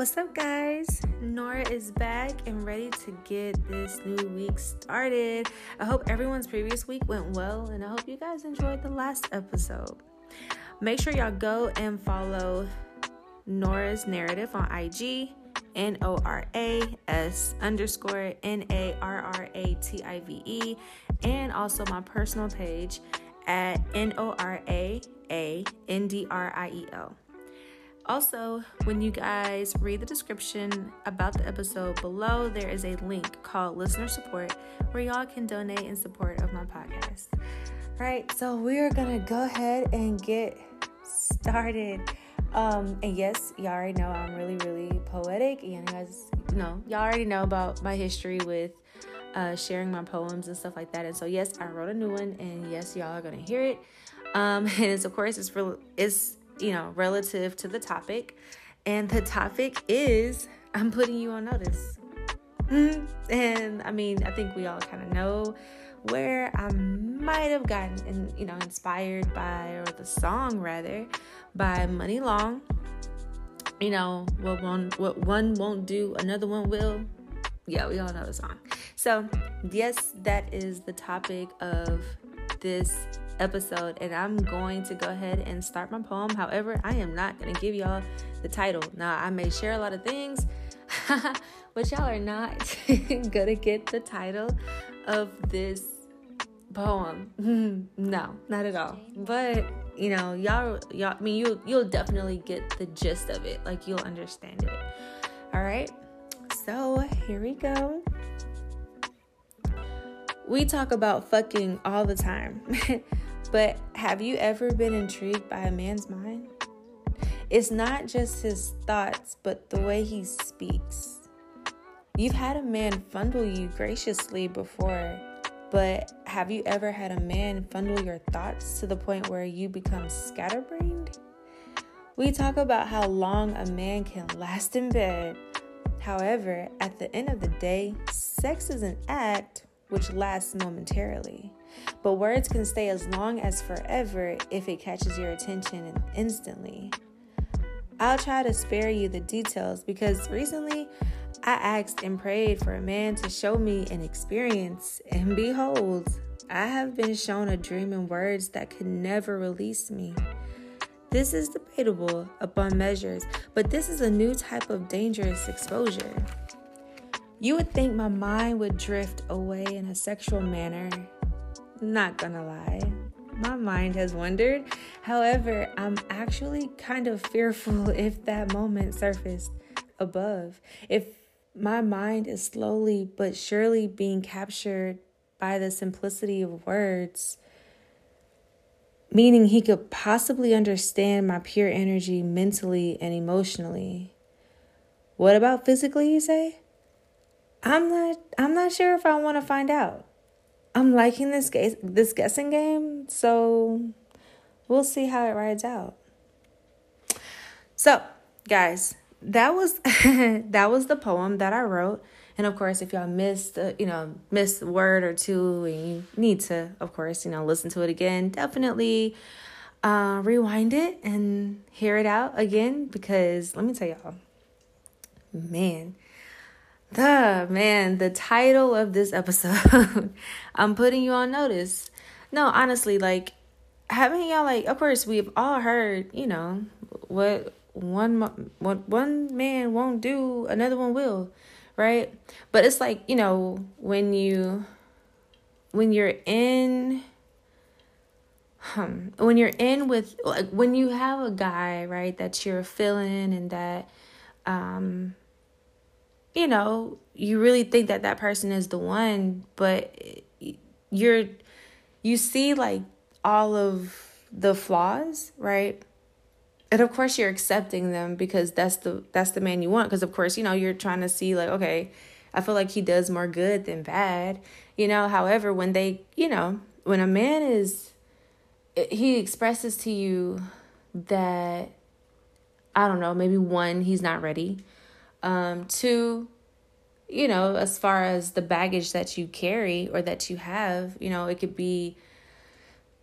What's up, guys? Nora is back and ready to get this new week started. I hope everyone's previous week went well, and I hope you guys enjoyed the last episode. Make sure y'all go and follow Nora's Narrative on IG, N O R A S underscore N A R R A T I V E, and also my personal page at N O R A A N D R I E L. Also, when you guys read the description about the episode below, there is a link called listener support where y'all can donate in support of my podcast. All right, so we are gonna go ahead and get started. Um, and yes, y'all already know I'm really, really poetic. And you guys know, y'all already know about my history with uh, sharing my poems and stuff like that. And so, yes, I wrote a new one, and yes, y'all are gonna hear it. Um, and it's of course it's for it's you know relative to the topic, and the topic is I'm putting you on notice. Mm-hmm. And I mean, I think we all kind of know where I might have gotten, in, you know, inspired by, or the song rather, by Money Long. You know, what one what one won't do, another one will. Yeah, we all know the song. So, yes, that is the topic of this episode, and I'm going to go ahead and start my poem. However, I am not going to give y'all the title. Now, I may share a lot of things, but y'all are not going to get the title of this poem. no, not at all. But you know, y'all, y'all. I mean, you you'll definitely get the gist of it. Like you'll understand it. All right. So here we go. We talk about fucking all the time. But have you ever been intrigued by a man's mind? It's not just his thoughts, but the way he speaks. You've had a man fondle you graciously before, but have you ever had a man fondle your thoughts to the point where you become scatterbrained? We talk about how long a man can last in bed. However, at the end of the day, sex is an act which lasts momentarily. But words can stay as long as forever if it catches your attention instantly. I'll try to spare you the details because recently I asked and prayed for a man to show me an experience, and behold, I have been shown a dream in words that could never release me. This is debatable upon measures, but this is a new type of dangerous exposure. You would think my mind would drift away in a sexual manner. Not gonna lie, my mind has wandered. However, I'm actually kind of fearful if that moment surfaced above. If my mind is slowly but surely being captured by the simplicity of words, meaning he could possibly understand my pure energy mentally and emotionally. What about physically, you say? I'm not I'm not sure if I want to find out. I'm liking this ga- this guessing game, so we'll see how it rides out. So, guys, that was that was the poem that I wrote. And of course, if y'all missed, uh, you know, missed a word or two, and you need to, of course, you know, listen to it again, definitely uh, rewind it and hear it out again. Because let me tell y'all, man, the man, the title of this episode, I'm putting you on notice. No, honestly, like, haven't y'all like? Of course, we've all heard, you know, what one what one man won't do, another one will, right? But it's like you know when you when you're in um, when you're in with like when you have a guy right that you're feeling and that um you know you really think that that person is the one but you're you see like all of the flaws right? And of course you're accepting them because that's the that's the man you want because of course you know you're trying to see like okay i feel like he does more good than bad you know? However when they you know when a man is he expresses to you that i don't know maybe one he's not ready um to you know as far as the baggage that you carry or that you have you know it could be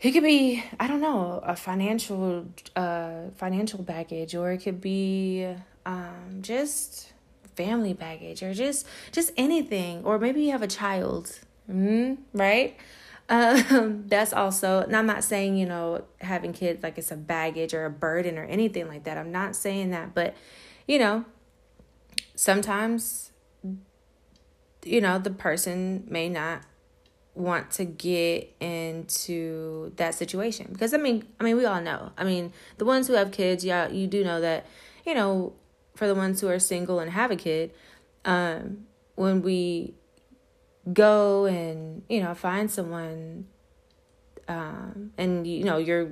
it could be i don't know a financial uh financial baggage or it could be um, just family baggage or just just anything or maybe you have a child mm-hmm, right? Um, that's also and i'm not saying you know having kids like it's a baggage or a burden or anything like that. I'm not saying that but you know sometimes you know the person may not want to get into that situation. Because i mean i mean we all know. I mean the ones who have kids yeah you do know that you know for the ones who are single and have a kid, um, when we go and you know find someone um, and you know you're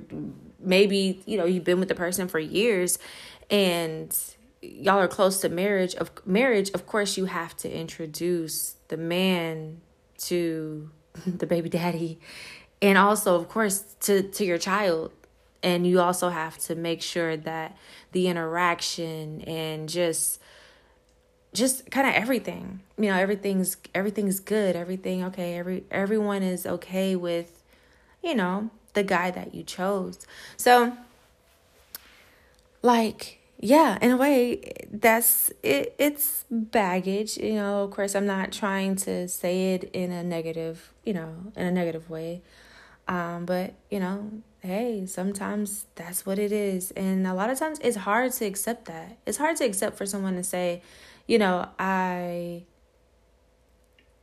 maybe you know you've been with the person for years and y'all are close to marriage of marriage of course you have to introduce the man to the baby daddy. And also of course to to your child. And you also have to make sure that the interaction and just just kind of everything. You know everything's everything's good. Everything okay. Every everyone is okay with you know the guy that you chose. So like yeah in a way that's it it's baggage you know of course i'm not trying to say it in a negative you know in a negative way um but you know hey, sometimes that's what it is. And a lot of times it's hard to accept that. It's hard to accept for someone to say, you know, I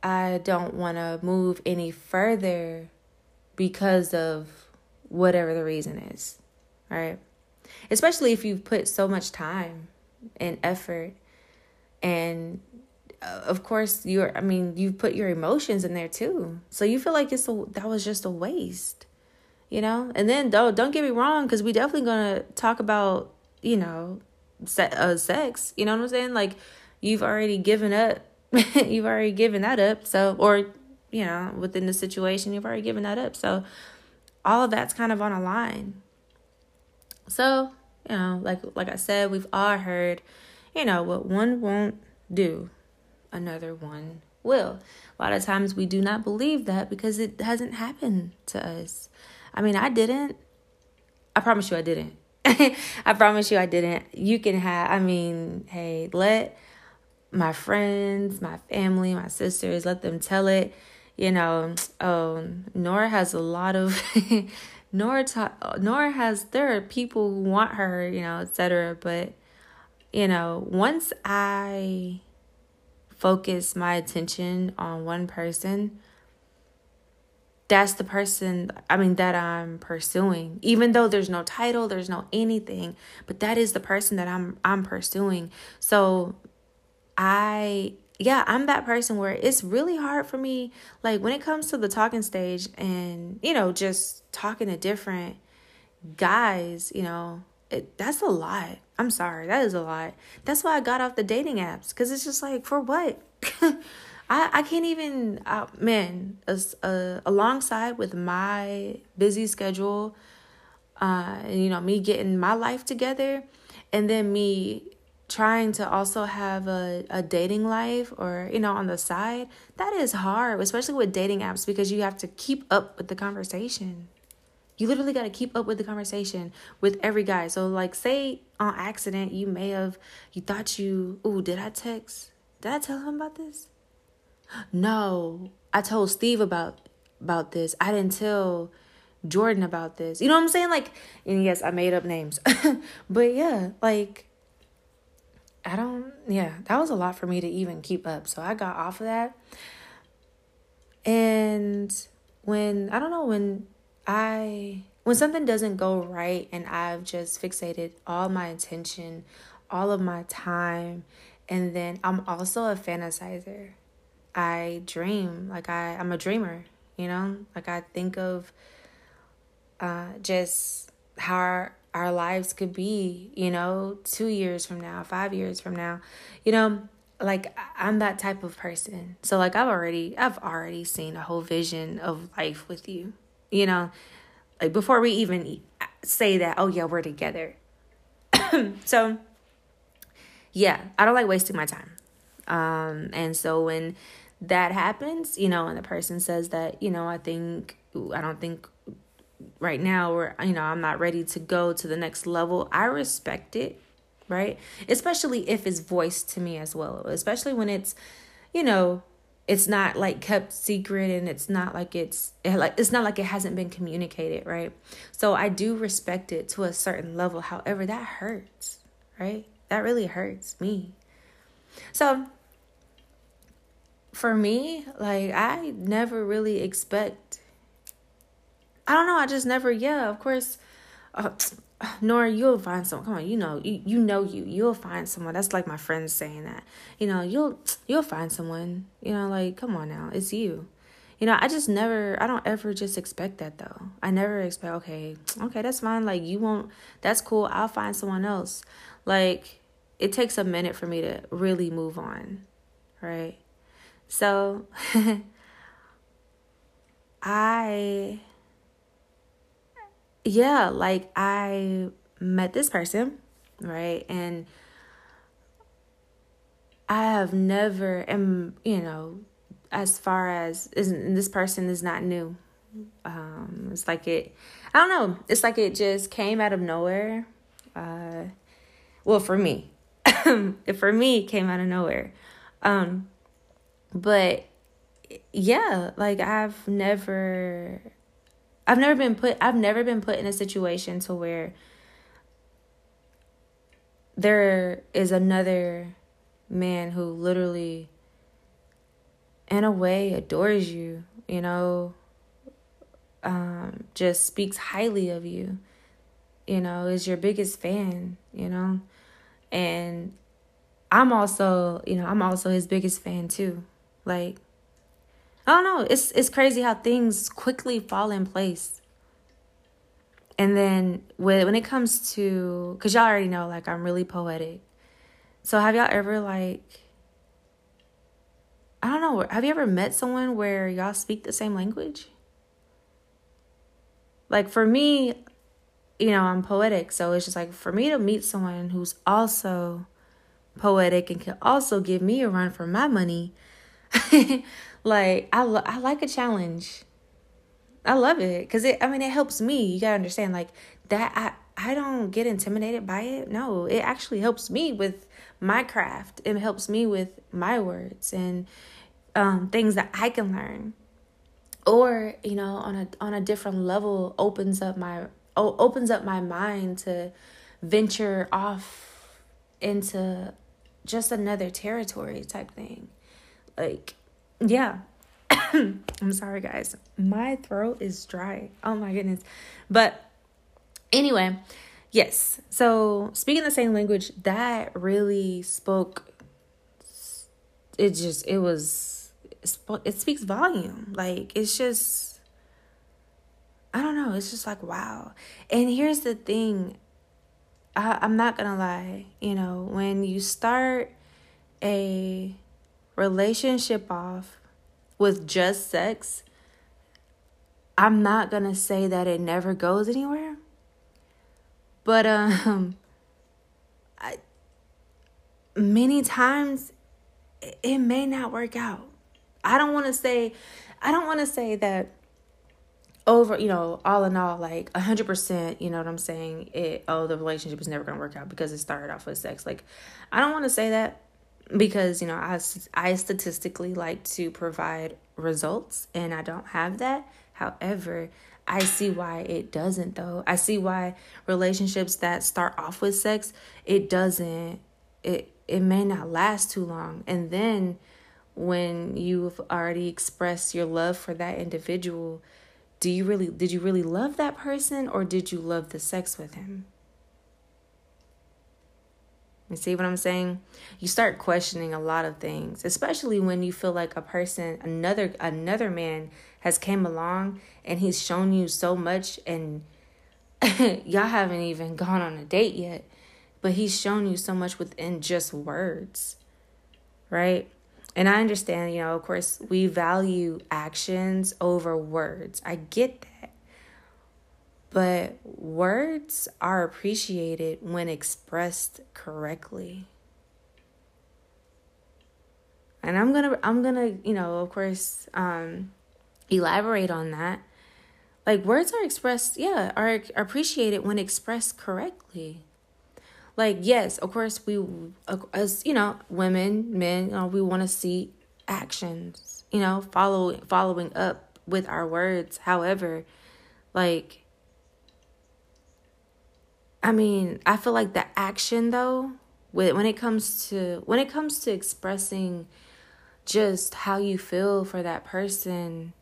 I don't want to move any further because of whatever the reason is. Right? Especially if you've put so much time and effort and uh, of course you're i mean you put your emotions in there too. So you feel like it's a that was just a waste you know? And then don't don't get me wrong because we definitely gonna talk about you know se- uh, sex you know what i'm saying? Like you've already given up you've already given that up. So or you know within the situation you've already given that up. So all of that's kind of on a line so you know like like i said we've all heard you know what one won't do another one will a lot of times we do not believe that because it hasn't happened to us I mean, I didn't. I promise you, I didn't. I promise you, I didn't. You can have, I mean, hey, let my friends, my family, my sisters, let them tell it. You know, um, oh, Nora has a lot of. Nora, ta- Nora has, there are people who want her, you know, etc. But, you know, once I focus my attention on one person, that's the person i mean that i'm pursuing even though there's no title there's no anything but that is the person that i'm i'm pursuing so i yeah i'm that person where it's really hard for me like when it comes to the talking stage and you know just talking to different guys you know it, that's a lot. I'm sorry that is a lot. That's why i got off the dating apps because it's just like for what? I, I can't even uh, man as, uh, alongside with my busy schedule uh you know me getting my life together and then me trying to also have a, a dating life or you know on the side that is hard especially with dating apps because you have to keep up with the conversation you literally got to keep up with the conversation with every guy so like say on accident you may have you thought you oh did i text did i tell him about this no, I told Steve about about this. I didn't tell Jordan about this. You know what I'm saying? Like, and yes, I made up names. but yeah, like I don't yeah, that was a lot for me to even keep up. So I got off of that. And when I don't know when I when something doesn't go right and I've just fixated all my attention, all of my time, and then I'm also a fantasizer. I dream. Like I, I'm a dreamer, you know? Like I think of uh, just how our lives could be, you know, two years from now, five years from now. You know, like I'm that type of person. So like I've already I've already seen a whole vision of life with you. You know, like before we even say that, oh yeah, we're together. so yeah, I don't like wasting my time. Um and so when that happens, you know, and the person says that, you know, I think, I don't think right now, or, you know, I'm not ready to go to the next level, I respect it. right? Especially if it's voiced to me as well, especially when it's, you know, it's not like kept secret and it's not like it's eh, like it's not like it hasn't been communicated, right? So I do respect it to a certain level. However, that hurts, right? That really hurts me. So for me, like I never really expect I don't know, I just never yeah, of course uh, Nora, you'll find someone. Come on, you know, you, you know you. You'll find someone. That's like my friends saying that. You know, you'll you'll find someone. You know, like come on now, it's you. You know, I just never. I don't ever just expect that though. I never expect. Okay, okay, that's fine. Like you won't. That's cool. I'll find someone else. Like it takes a minute for me to really move on, right? So I yeah, like I met this person, right? And I have never am, you know, as far as isn't this person is not new. Um it's like it I don't know, it's like it just came out of nowhere. Uh well for me. for me came out of nowhere. Um but yeah, like I've never I've never been put I've never been put in a situation to where there is another man who literally in a way adores you, you know, um, just speaks highly of you, you know, is your biggest fan, you know. And I'm also, you know, I'm also his biggest fan too. Like I don't know. It's it's crazy how things quickly fall in place. And then when when it comes to cuz y'all already know like I'm really poetic. So have y'all ever like I don't know, have you ever met someone where y'all speak the same language? Like for me, you know, I'm poetic, so it's just like for me to meet someone who's also poetic and can also give me a run for my money Like I lo- I like a challenge. I love it cuz it I mean it helps me. You got to understand like that I I don't get intimidated by it. No, it actually helps me with my craft. It helps me with my words and um, things that I can learn. Or, you know, on a on a different level opens up my opens up my mind to venture off into just another territory type thing. Like yeah. I'm sorry, guys. My throat is dry. Oh my goodness. But anyway, yes. So speaking the same language, that really spoke. It just, it was, it speaks volume. Like, it's just, I don't know. It's just like, wow. And here's the thing I, I'm not going to lie. You know, when you start a relationship off with just sex, I'm not going to say that it never goes anywhere. But um I many times it may not work out. I don't want to say I don't want to say that over, you know, all in all like 100%, you know what I'm saying? It oh the relationship is never going to work out because it started off with sex. Like I don't want to say that because you know I, I statistically like to provide results and i don't have that. However i see why it doesn't though. I see why relationships that start off with sex it doesn't it it may not last too long. And then when you've already expressed your love for that individual do you really did you really love that person or did you love the sex with him you see what I'm saying? You start questioning a lot of things, especially when you feel like a person, another another man has came along and he's shown you so much and y'all haven't even gone on a date yet, but he's shown you so much within just words. Right? And I understand, you know, of course, we value actions over words. I get that. But words are appreciated when expressed correctly. And I'm going to I'm going to, you know, of course, um elaborate on that. Like words are expressed, yeah, are, are appreciated when expressed correctly. like yes of course we as you know women men you know, we want to see actions you know follow following up with our words however like i mean i feel like the action though when it comes to when it comes to expressing just how you feel for that person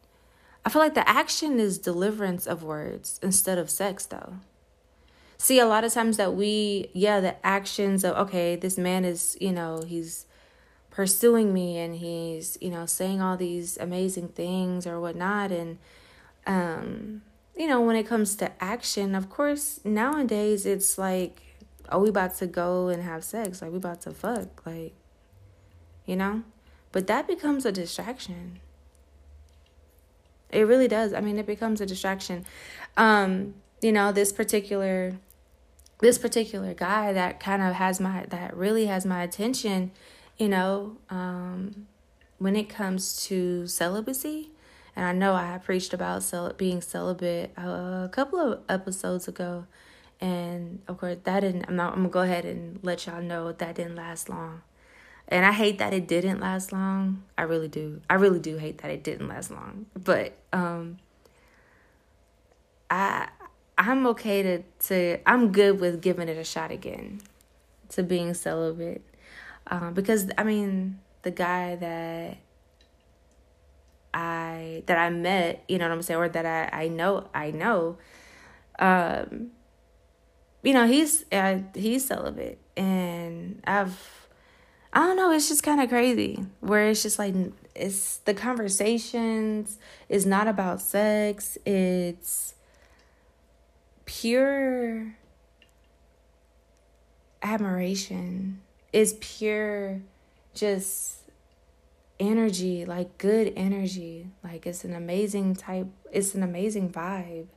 i feel like the action is deliverance of words instead of sex though. See a lot of times that we yeah the actions of okay this man is you know he's pursuing me and he's you know saying all these amazing things or whatnot and um you know when it comes to action of course nowadays it's like oh we about to go and have sex. Like we about to fuck. Like you know? But that becomes a distraction. It really does. I mean it becomes a distraction. Um you know this particular this particular guy that kind of has my that really has my attention you know um when it comes to celibacy and i know i preached about cel- being celibate a couple of episodes ago. And of course that didn't i'm not i'm gonna go ahead and let y'all know that didn't last long. And i hate that it didn't last long. I really do. I really do hate that it didn't last long. But um i I'm okay to to I'm good with giving it a shot again to being celibate. Um, because I mean the guy that I that I met, you know what I'm saying, or that I I know I know, um, you know he's uh, he's celibate, and I've I don't know, it's just kind of crazy where it's just like it's the conversations is not about sex, it's pure admiration. Is pure just energy like good energy. Like it's an amazing type it's an amazing vibe.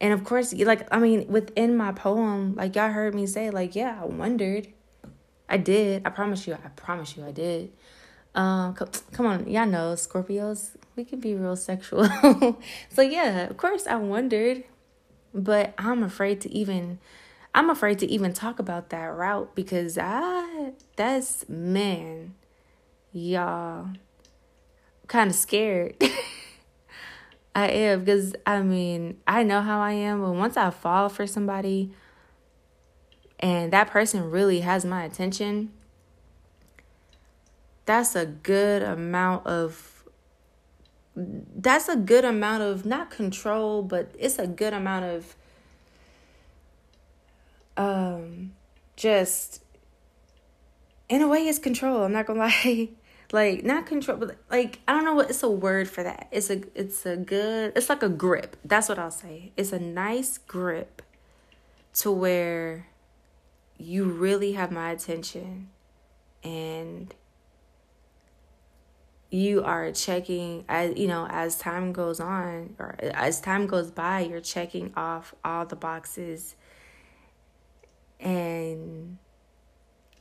And of course like i mean within my poem like y'all heard me say like yeah i wondered. I did. I promise you i promise you i did. Um come on y'all know scorpios we can be real sexual. so yeah, of course I wondered, but I'm afraid to even I'm afraid to even talk about that route because I that's man, y'all kind of scared. I am because I mean, I know how I am, but once I fall for somebody and that person really has my attention, that's a good amount of that's a good amount of not control, but it's a good amount of um just in a way it's control. I'm not gonna lie. Like not control but like I don't know what it's a word for that. It's a it's a good it's like a grip. That's what I'll say. It's a nice grip to where you really have my attention and you are checking as you know as time goes on or as time goes by you're checking off all the boxes and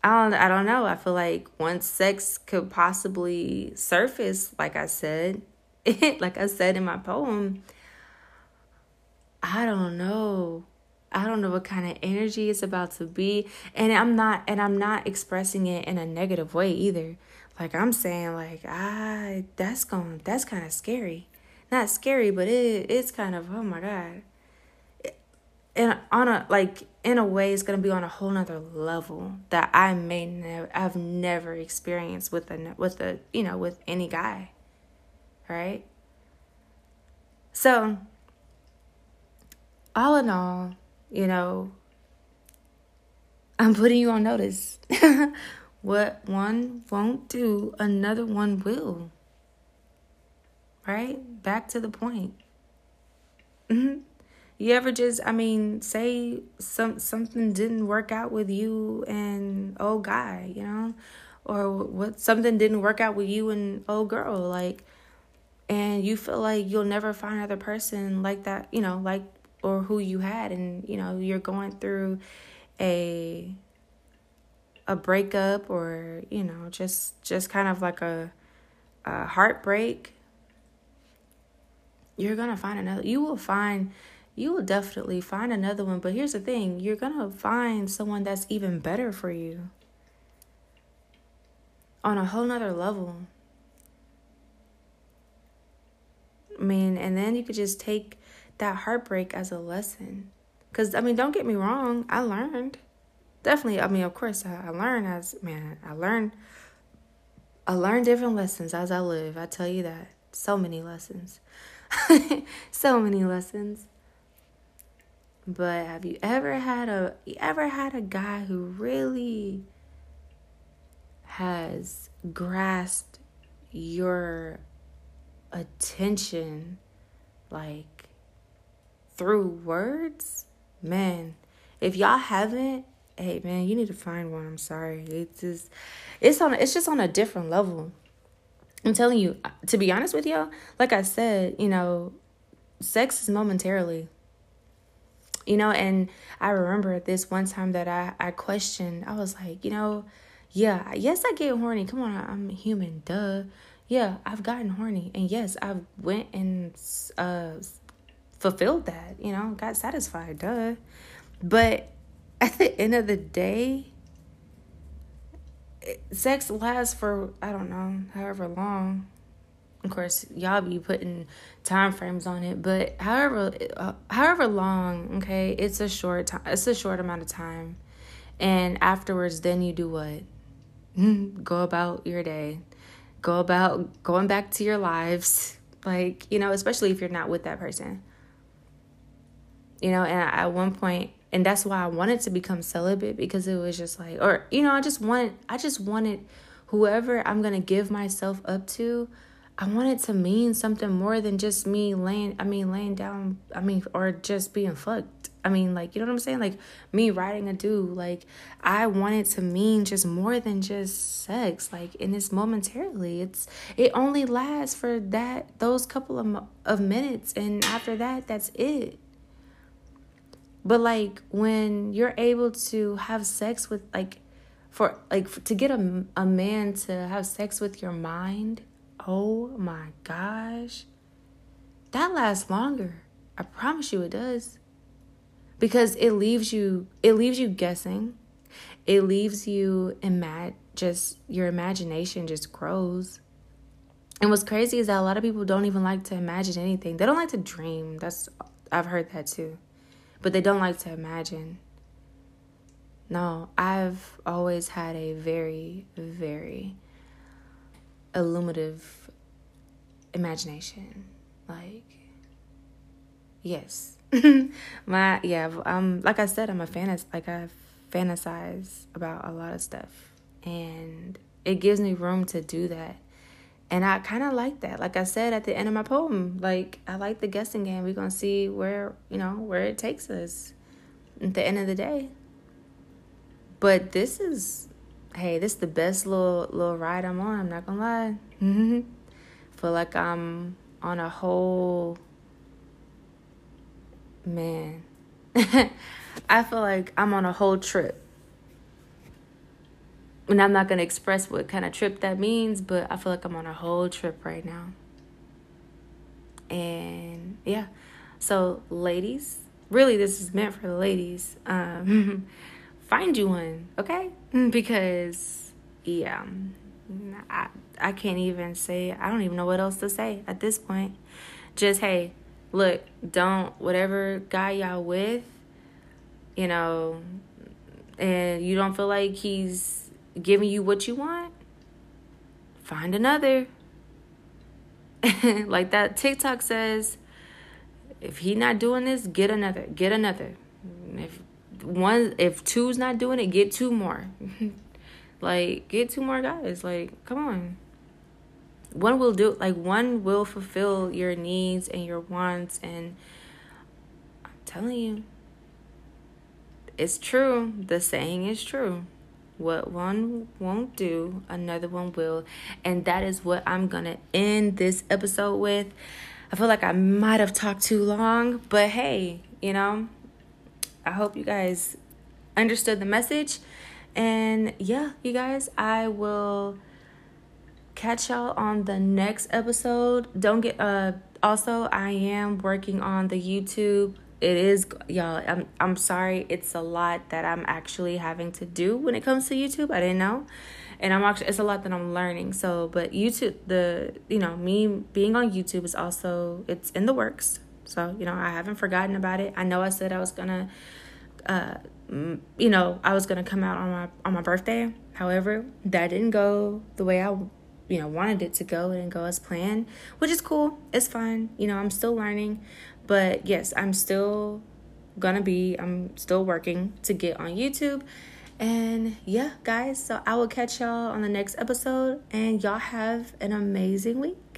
I don't I don't know. I feel like once sex could possibly surface, like I said, like I said in my poem, I don't know. I don't know what kind of energy it's about to be. And I'm not and I'm not expressing it in a negative way either. Like I'm saying, like I that's going that's kind of scary. Not scary, but it it's kind of oh my god. And on a like in a way, it's gonna be on a whole nother level that I may never I've never experienced with a with a you know with any guy, right? So, all in all, you know, I'm putting you on notice. What one won't do, another one will. Right? Back to the point. Mm-hmm. You ever just, I mean, say some something didn't work out with you and oh guy, you know, or what something didn't work out with you and oh girl, like, and you feel like you'll never find another person like that, you know, like or who you had, and you know you're going through a a breakup or you know just just kind of like a, a heartbreak. You're gonna find another you will find you will definitely find another one. But here's the thing you're going to find someone that's even better for you on a whole nother level. I mean, and then you could just take that heartbreak as a lesson. Because, I mean, don't get me wrong, I learned. Definitely, I mean, of course, I, I learned as, man, I learned. I learned different lessons as I live. I tell you that. So many lessons. so many lessons. But have you ever had a you ever had a guy who really has grasped your attention like through words? Man, if y'all haven't, hey man, you need to find one. I'm sorry. It's just it's on it's just on a different level. I'm telling you, to be honest with y'all, like I said, you know, sex is momentarily you know and i remember this one time that i i questioned i was like you know yeah yes i get horny. Come on i'm human duh. Yeah i've gotten horny. And yes i've went and uh fulfilled that you know got satisfied duh. But at the end of the day sex lasts for i don't know however long of course y'all be putting time frames on it but however uh, however long okay it's a short time it's a short amount of time. And afterwards then you do what? Go about your day. Go about going back to your lives. Like you know especially if you're not with that person. You know and at one point and that's why i wanted to become celibate because it was just like or you know i just wanted i just wanted whoever i'm gonna give myself up to I want it to mean something more than just me laying, I mean, laying down, I mean, or just being fucked. I mean, like, you know what I'm saying? Like, me riding a dude. Like, I want it to mean just more than just sex. Like, and it's momentarily. It's, it only lasts for that, those couple of, of minutes. And after that, that's it. But, like, when you're able to have sex with, like, for, like, to get a, a man to have sex with your mind Oh my gosh. That lasts longer. I promise you it does. Because it leaves you it leaves you guessing. It leaves you imag just your imagination just grows. And what's crazy is that a lot of people don't even like to imagine anything. They don't like to dream. That's I've heard that too. But they don't like to imagine. No, I've always had a very, very illuminative imagination. Like, yes. My, yeah, um, like I said, I'm a fan. Like, I fantasize about a lot of stuff. And it gives me room to do that. And I kind of like that. Like I said at the end of my poem, like, I like the guessing game. We're to see where, you know, where it takes us at the end of the day. But this is hey, this is the best little little ride I'm on. I'm not gonna lie. Feel like I'm on a whole man. I feel like I'm on a whole trip. And I'm not gonna express what kind of trip that means, but I feel like I'm on a whole trip right now. And yeah. So ladies, really this is meant for the ladies. Um find you one, okay? Mm, because yeah, mm, I I can't even say I don't even know what else to say at this point. Just hey, look, don't whatever guy y'all with, you know, and you don't feel like he's giving you what you want, find another. like that TikTok says, if he not doing this, get another, get another. If one if two's not doing it, get two more. like get two more guys. Like come on. One will do like one will fulfill your needs and your wants and I'm telling you it's true. The saying is true. What one won't do, another one will. And that is what I'm going to end this episode with. I feel like I might have talked too long, but hey, you know, I hope you guys understood the message. And yeah, you guys, I will catch y'all on the next episode. Don't get uh also I am working on the YouTube it is y'all I'm I'm sorry it's a lot that I'm actually having to do when it comes to YouTube. I didn't know. And I'm actually it's a lot that I'm learning. So, but YouTube the you know, me being on YouTube is also it's in the works. So, you know, I haven't forgotten about it. I know I said I was going to uh you know, I was to come out on my on my birthday. However, that didn't go the way I you know wanted it to go. It didn't go as planned, which is cool. It's fine. You know, I'm still learning. But yes, I'm still gonna be, I'm still working to get on YouTube. And yeah, guys, so I will catch y'all on the next episode, and y'all have an amazing week.